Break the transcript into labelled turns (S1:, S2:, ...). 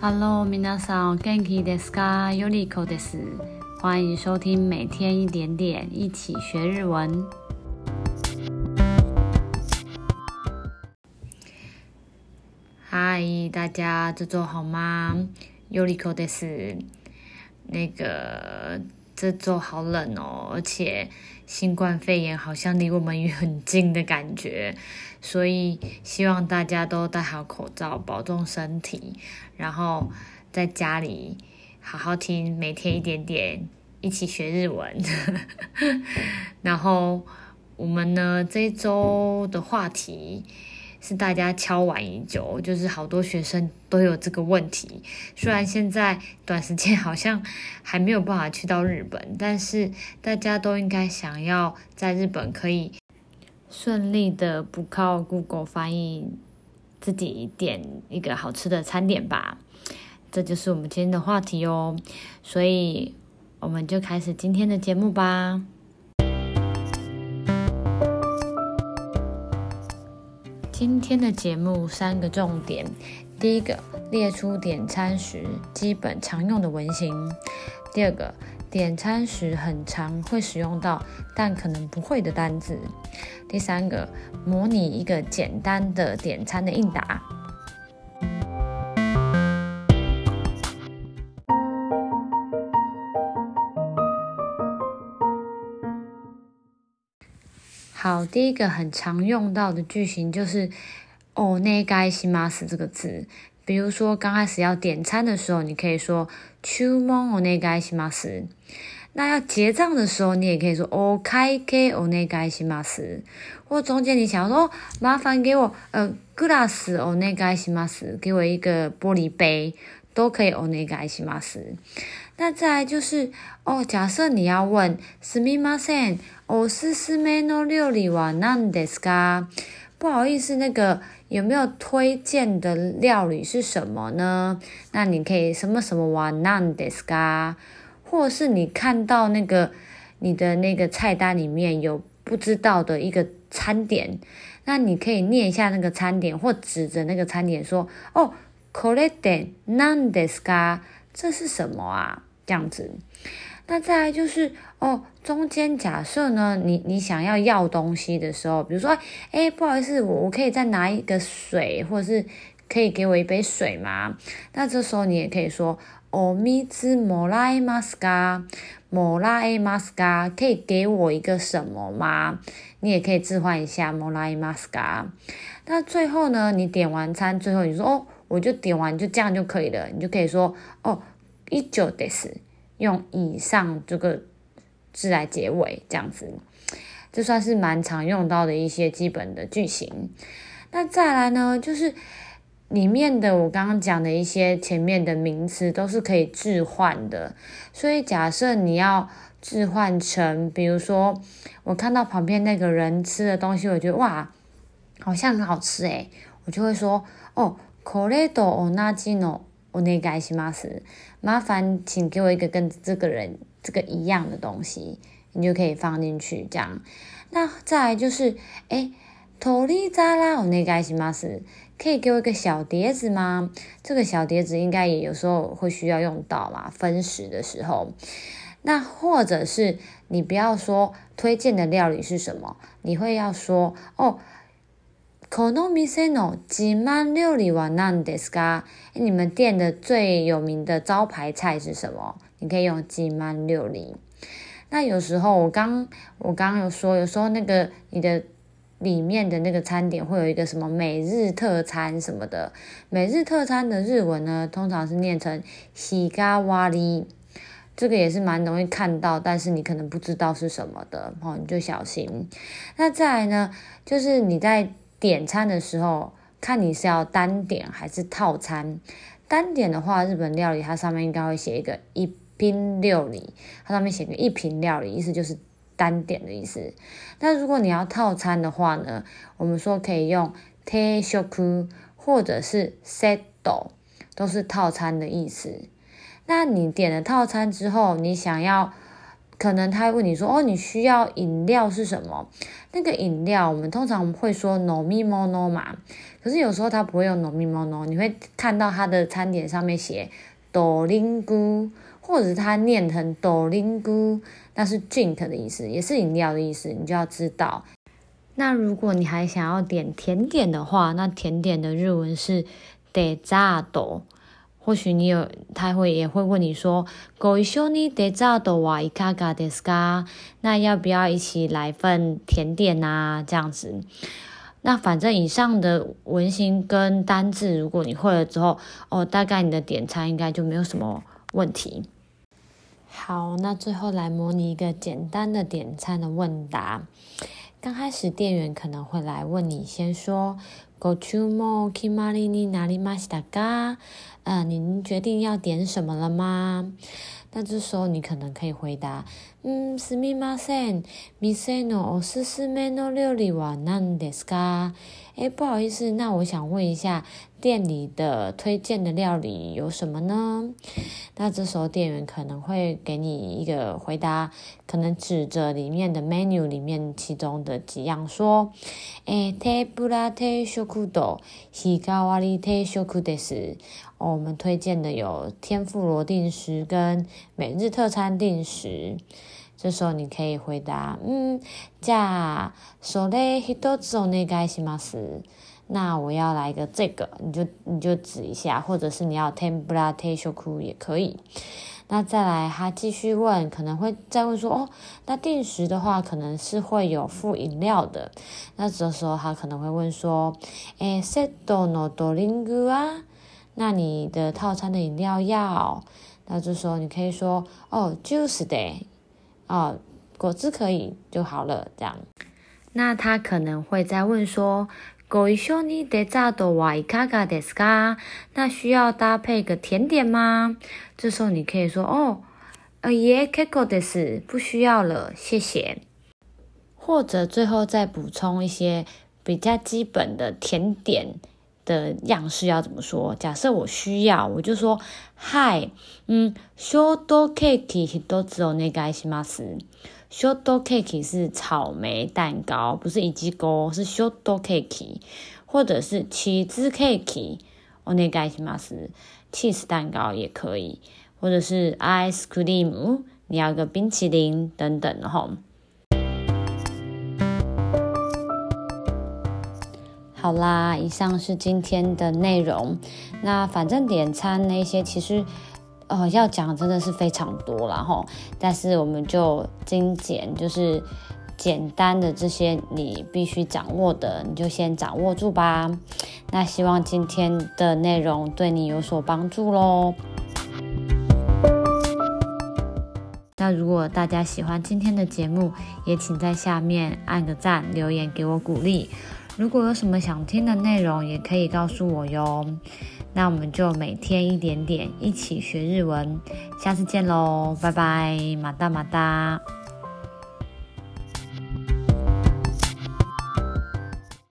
S1: Hello，皆さん、元気ですか？よりこです。欢迎收听每天一点点，一起学日文。嗨，大家这周好吗？よりこです。那个 这周好冷哦，而且新冠肺炎好像离我们也很近的感觉。所以希望大家都戴好口罩，保重身体，然后在家里好好听，每天一点点，一起学日文。然后我们呢，这一周的话题是大家敲碗已久，就是好多学生都有这个问题。虽然现在短时间好像还没有办法去到日本，但是大家都应该想要在日本可以。顺利的不靠 Google 翻译，自己点一个好吃的餐点吧，这就是我们今天的话题哦。所以我们就开始今天的节目吧。今天的节目三个重点：第一个，列出点餐时基本常用的文型；第二个，点餐时很常会使用到但可能不会的单字。第三个，模拟一个简单的点餐的应答。好，第一个很常用到的句型就是“お愿いします”这个字。比如说，刚开始要点餐的时候，你可以说“注文お愿いします”。那要结账的时候，你也可以说“お会计お愿いします”。或中间你想要说“麻烦给我呃グラスお愿いします”，给我一个玻璃杯，都可以“お愿いします”。 那再来就是哦，假设你要问“すみません、おすすめの料理は何ですか？”不好意思，那个有没有推荐的料理是什么呢？那你可以什么什么は何ですか？或是你看到那个你的那个菜单里面有不知道的一个餐点，那你可以念一下那个餐点，或指着那个餐点说：“哦，これって何ですか？这是什么啊？” 这样子。那再来就是哦，中间假设呢，你你想要要东西的时候，比如说，哎，不好意思，我我可以再拿一个水，或者是可以给我一杯水吗？那这时候你也可以说，お水もらえますか？もらえますか？可以给我一个什么吗？你也可以置换一下，もらえますか？那最后呢，你点完餐，最后你说，哦，我就点完，就这样就可以了，你就可以说，哦， 以上です。用以上这个字来结尾，这样子，这算是蛮常用到的一些基本的句型。那再来呢，就是里面的我刚刚讲的一些前面的名词都是可以置换的。所以假设你要置换成，比如说我看到旁边那个人吃的东西，我觉得哇，好像很好吃诶，我就会说哦，これと同じの お愿いします。麻烦，请给我一个跟这个人这个一样的东西，你就可以放进去。这样，那再来就是，诶，取り皿お愿いします，可以给我一个小碟子吗？这个小碟子应该也有时候会需要用到嘛，分食的时候。那或者是你不要说推荐的料理是什么，你会要说哦。 この店の自慢料理は何ですか？你们店的最有名的招牌菜是什么？你可以用自慢料理。那有时候我刚我刚刚有说，有时候那个你的里面的那个餐点会有一个什么每日特餐什么的。每日特餐的日文呢，通常是念成日替わり。这个也是蛮容易看到，但是你可能不知道是什么的，哦，你就小心。那再来呢，就是你在。 点餐的时候，看你是要单点还是套餐。单点的话，日本料理它上面应该会写一个一品料理，它上面写个一品料理，意思就是单点的意思。那如果你要套餐的话呢，我们说可以用定食或者是セット，都是套餐的意思。那你点了套餐之后，你想要 可能他会问你说：“哦，你需要饮料是什么？”那个饮料我们通常会说 “nomimono” 嘛，可是有时候他不会用 “nomimono”，你会看到他的餐点上面写 “doringu”，或者是他念成 “doringu”，那是 drink 的意思，也是饮料的意思，你就要知道。那如果你还想要点甜点的话，那甜点的日文是 “dessert”。或许你有，他会也会问你说，ご一绪にデザートはいかがですか？那要不要一起来份甜点啊？这样子。那反正以上的文型跟单字，如果你会了之后，哦，大概你的点餐应该就没有什么问题。好，那最后来模拟一个简单的点餐的问答。刚开始店员可能会来问你，先说。 ご注文お决まりになりましたか？呃，您决定要点什么了吗？那这时候你可能可以回答，嗯，すみません。店のおすすめの料理は何ですか？ 哎，不好意思，那我想问一下，店里的推荐的料理有什么呢？那这时候店员可能会给你一个回答，可能指着里面的 menu 里面其中的几样说，哎，天ぷら定食と日替わり定食です。哦，我们推荐的有天妇罗定食跟每日特餐定食。 这时候你可以回答，嗯，じゃあそれ一つお愿いします。那我要来个这个，你就你就指一下，或者是你要天ぷら定食也可以。那再来，他继续问，可能会再问说，哦，那定食的话，可能是会有附饮料的。那这时候他可能会问说，诶，セットのドリンク啊？那你的套餐的饮料要？那这时候你可以说，哦，ジュースで。 哦，果汁可以就好了，这样。那他可能会再问说，ご一绪にデザートはいかがですか？那需要搭配个甜点吗？这时候你可以说，哦，呃，いえ、结构です，不需要了，谢谢。或者最后再补充一些比较基本的甜点 的样式要怎么说？假设我需要，我就说 Hi，嗯，short cake 都只有那个西马斯。short cake 是草莓蛋糕，不是一及糕，是 short cake，或者是 cheese cake，お願いします。cheese 蛋糕也可以，或者是 ice cream，你要个冰淇淋等等，哈、好啦，以上是今天的内容。那反正点餐那些，其实呃要讲真的是非常多了哈。但是我们就精简，就是简单的这些你必须掌握的，你就先掌握住吧。那希望今天的内容对你有所帮助喽。那如果大家喜欢今天的节目，也请在下面按个赞，留言给我鼓励。如果有什么想听的内容，也可以告诉我哟。那我们就每天一点点，一起学日文。下次见喽，拜拜，马达马达。